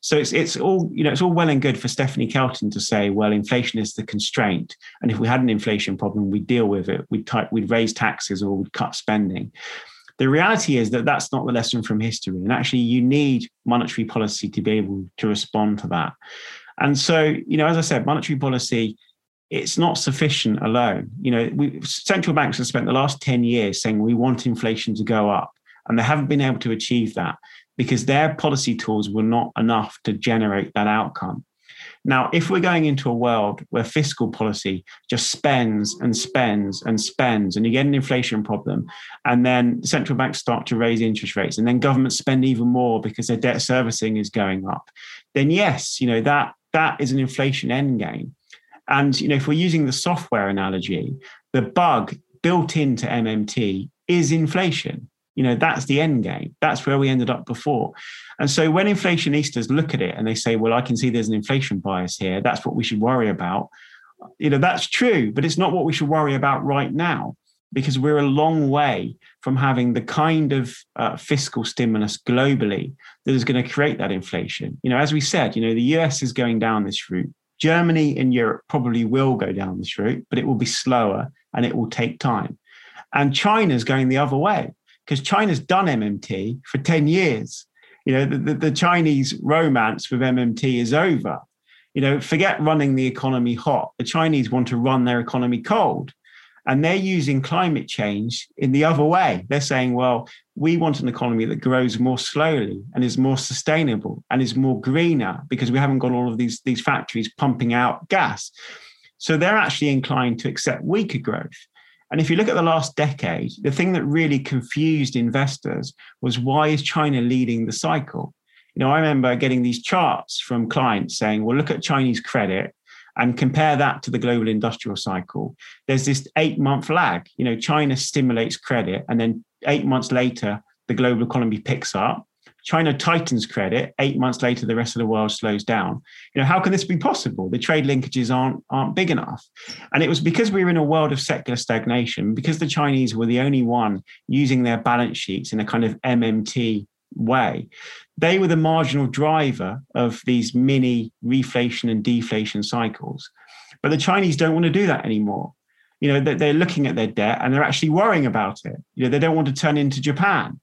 So it's it's all, you know, it's all well and good for Stephanie Kelton to say, well, inflation is the constraint. And if we had an inflation problem, we'd deal with it. We'd type, we'd raise taxes or we'd cut spending. The reality is that that's not the lesson from history. And actually, you need monetary policy to be able to respond to that. And so, you know, as I said, monetary policy it's not sufficient alone. You know, we, central banks have spent the last 10 years saying we want inflation to go up, and they haven't been able to achieve that because their policy tools were not enough to generate that outcome. Now, if we're going into a world where fiscal policy just spends and spends and spends, and you get an inflation problem, and then central banks start to raise interest rates, and then governments spend even more because their debt servicing is going up, then yes, you know that that is an inflation endgame. And you know, if we're using the software analogy, the bug built into MMT is inflation. You know, that's the end game. That's where we ended up before. And so when inflationistas look at it and they say, well, I can see there's an inflation bias here, that's what we should worry about. You know, that's true, but it's not what we should worry about right now. because we're a long way from having the kind of uh, fiscal stimulus globally that is going to create that inflation. You know, as we said, you know, the US is going down this route. Germany and Europe probably will go down this route, but it will be slower and it will take time. And China's going the other way because China's done MMT for 10 years. You know, the, the, the Chinese romance with MMT is over. You know, forget running the economy hot. The Chinese want to run their economy cold. And they're using climate change in the other way. They're saying, well, we want an economy that grows more slowly and is more sustainable and is more greener because we haven't got all of these, these factories pumping out gas. So they're actually inclined to accept weaker growth. And if you look at the last decade, the thing that really confused investors was why is China leading the cycle? You know, I remember getting these charts from clients saying, well, look at Chinese credit and compare that to the global industrial cycle. There's this eight month lag. You know, China stimulates credit, and then eight months later, the global economy picks up. China tightens credit. Eight months later, the rest of the world slows down. You know, how can this be possible? The trade linkages aren't aren't big enough, and it was because we were in a world of secular stagnation. Because the Chinese were the only one using their balance sheets in a kind of MMT way. They were the marginal driver of these mini reflation and deflation cycles. But the Chinese don't want to do that anymore. You know, they're looking at their debt and they're actually worrying about it. You know, they don't want to turn into Japan.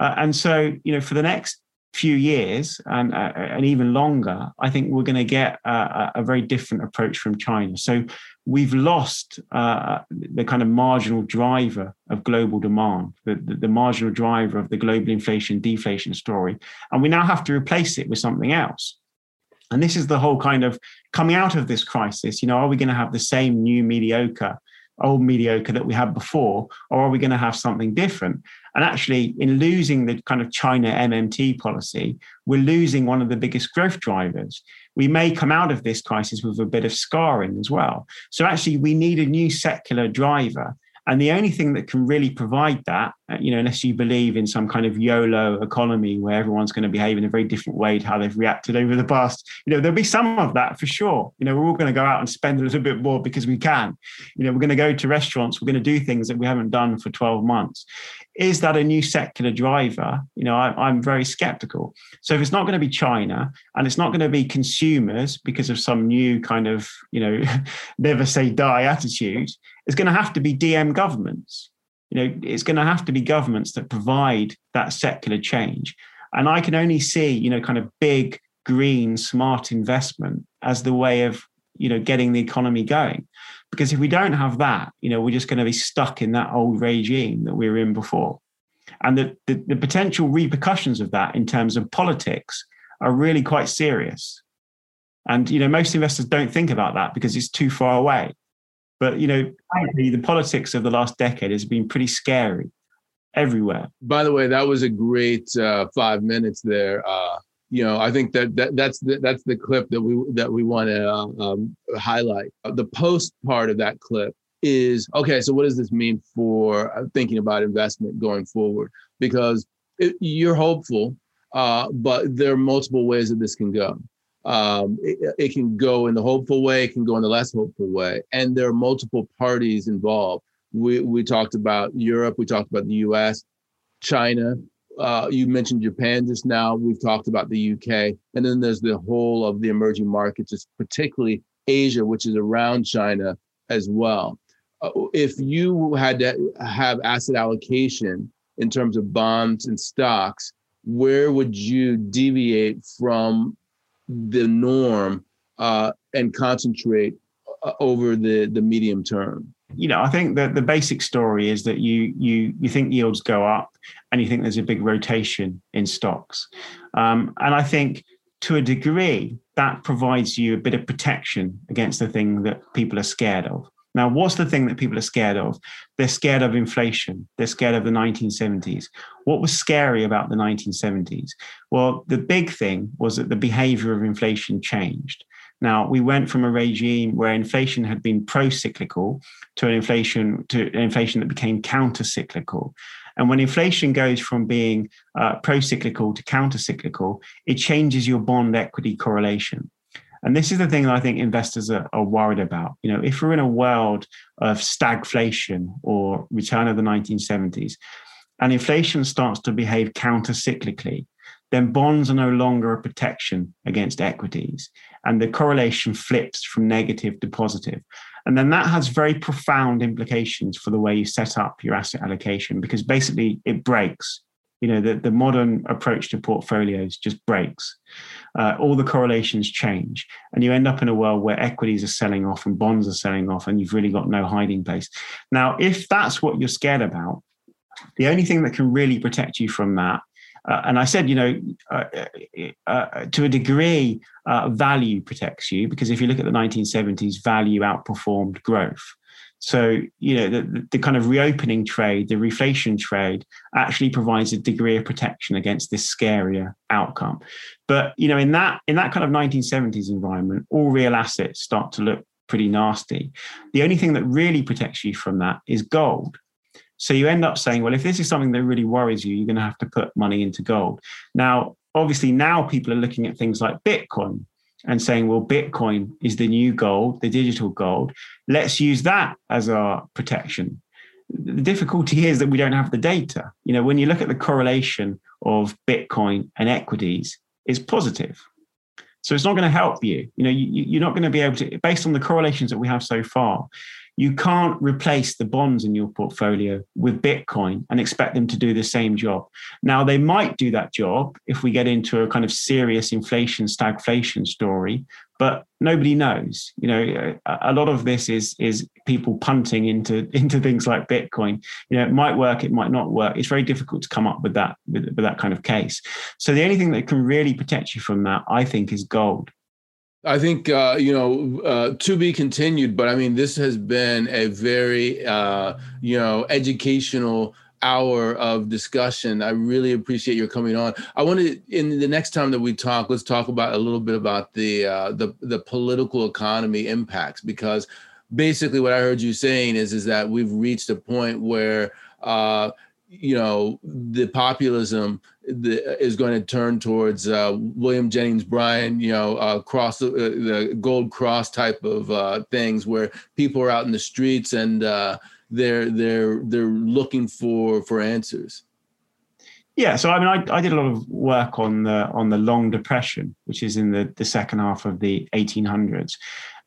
Uh, and so, you know, for the next few years and, uh, and even longer, I think we're going to get a, a, very different approach from China. So we've lost uh, the kind of marginal driver of global demand, the, the, the, marginal driver of the global inflation deflation story. And we now have to replace it with something else. And this is the whole kind of coming out of this crisis. You know, are we going to have the same new mediocre old mediocre that we had before, or are we going to have something different? And actually, in losing the kind of China MMT policy, we're losing one of the biggest growth drivers. We may come out of this crisis with a bit of scarring as well. So, actually, we need a new secular driver and the only thing that can really provide that, Uh, you know, unless you believe in some kind of YOLO economy where everyone's going to behave in a very different way to how they've reacted over the past, you know, there'll be some of that for sure. You know, we're all going to go out and spend a little bit more because we can. You know, we're going to go to restaurants, we're going to do things that we haven't done for 12 months. Is that a new secular driver? You know, I, I'm very skeptical. So if it's not going to be China and it's not going to be consumers because of some new kind of, you know, never say die attitude, it's going to have to be DM governments. You know, it's going to have to be governments that provide that secular change. And I can only see, you know, kind of big, green, smart investment as the way of, you know, getting the economy going. Because if we don't have that, you know, we're just going to be stuck in that old regime that we were in before. And the, the, the potential repercussions of that in terms of politics are really quite serious. And, you know, most investors don't think about that because it's too far away. But you know, the politics of the last decade has been pretty scary everywhere. By the way, that was a great uh, five minutes there. Uh, you know, I think that, that that's the, that's the clip that we that we want to uh, um, highlight. The post part of that clip is okay. So, what does this mean for uh, thinking about investment going forward? Because it, you're hopeful, uh, but there are multiple ways that this can go um, it, it, can go in the hopeful way, it can go in the less hopeful way, and there are multiple parties involved. We we talked about Europe, we talked about the U.S., China. Uh, you mentioned Japan just now. We've talked about the UK, and then there's the whole of the emerging markets, just particularly Asia, which is around China as well. Uh, if you had to have asset allocation in terms of bonds and stocks, where would you deviate from the norm uh, and concentrate uh, over the the medium term? You know, I think that the basic story is that you you you think yields go up, and you think there's a big rotation in stocks, um, and I think to a degree that provides you a bit of protection against the thing that people are scared of. Now, what's the thing that people are scared of? They're scared of inflation. They're scared of the 1970s. What was scary about the 1970s? Well, the big thing was that the behavior of inflation changed. Now, we went from a regime where inflation had been pro-cyclical to an inflation to an inflation that became counter-cyclical. And when inflation goes from being uh, pro-cyclical to counter-cyclical, it changes your bond equity correlation. And this is the thing that I think investors are, are, worried about. You know, if we're in a world of stagflation or return of the 1970s, and inflation starts to behave counter-cyclically, then bonds are no longer a protection against equities. And the correlation flips from negative to positive. And then that has very profound implications for the way you set up your asset allocation because basically it breaks. You know, the, the modern approach to portfolios just breaks. Uh, all the correlations change, and you end up in a world where equities are selling off and bonds are selling off, and you've really got no hiding place. Now, if that's what you're scared about, the only thing that can really protect you from that uh, and I said, you know, uh, uh, uh, to a degree, uh, value protects you because if you look at the 1970s, value outperformed growth. So, you know, the, the kind of reopening trade, the reflation trade actually provides a degree of protection against this scarier outcome. But, you know, in that in that kind of 1970s environment, all real assets start to look pretty nasty. The only thing that really protects you from that is gold. So you end up saying, well, if this is something that really worries you, you're going to have to put money into gold. Now, obviously, now people are looking at things like Bitcoin and saying, well, Bitcoin is the new gold, the digital gold. Let's use that as our protection. The difficulty is that we don't have the data. You know, when you look at the correlation of Bitcoin and equities, it's positive. So it's not going to help you. You know, you, are not going to be able to, based on the correlations that we have so far, you can't replace the bonds in your portfolio with Bitcoin and expect them to do the same job. Now, they might do that job if we get into a kind of serious inflation, stagflation story, but nobody knows. You know, a lot of this is is people punting into into things like Bitcoin. You know, it might work, it might not work. It's very difficult to come up with that with, with that kind of case. So the only thing that can really protect you from that, I think, is gold. I think uh, you know uh, to be continued, but I mean this has been a very uh, you know educational hour of discussion. I really appreciate your coming on. I wanted in the next time that we talk, let's talk about a little bit about the uh, the the political economy impacts because basically what I heard you saying is is that we've reached a point where uh, you know the populism the, is going to turn towards uh, William Jennings Bryan, you know, uh, cross uh, the gold cross type of uh, things, where people are out in the streets and uh, they're they're they're looking for for answers. Yeah, so I mean, I, I did a lot of work on the on the Long Depression, which is in the the second half of the 1800s,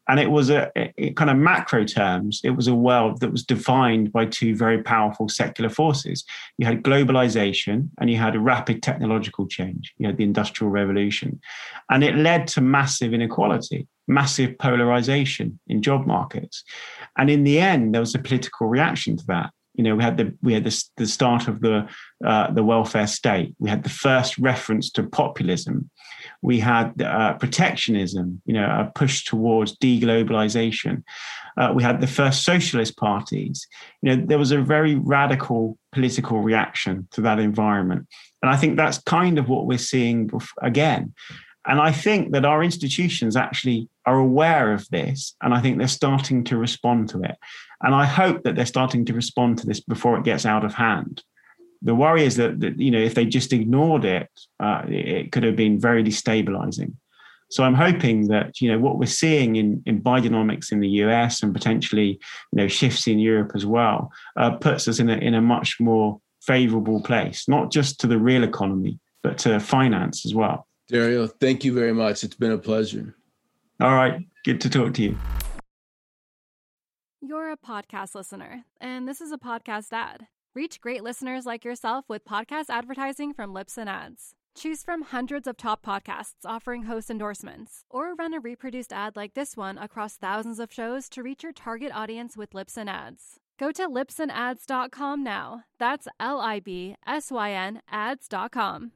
and it was a it, kind of macro terms it was a world that was defined by two very powerful secular forces. You had globalization and you had a rapid technological change. You had the industrial revolution. And it led to massive inequality massive polarization in job markets. And in the end there was a political reaction to that you know we had the we had the, the start of the uh, the welfare state we had the first reference to populism we had uh, protectionism, you know, a push towards deglobalization. Uh, we had the first socialist parties. You know, there was a very radical political reaction to that environment. And I think that's kind of what we're seeing again. And I think that our institutions actually are aware of this. And I think they're starting to respond to it. And I hope that they're starting to respond to this before it gets out of hand the worry is that, that you know if they just ignored it, uh, it could have been very destabilizing. So I'm hoping that you know what we're seeing in in Bidenomics in the US and potentially you know shifts in Europe as well uh, puts us in a in a much more favorable place, not just to the real economy but to finance as well. Dario, thank you very much. It's been a pleasure. All right, good to talk to you. You're a podcast listener, and this is a podcast ad. Reach great listeners like yourself with podcast advertising from Libsyn Ads. Choose from hundreds of top podcasts offering host endorsements, or run a reproduced ad like this one across thousands of shows to reach your target audience with Libsyn Ads. Go to libsynads.com now. That's L I B S Y N ads.com.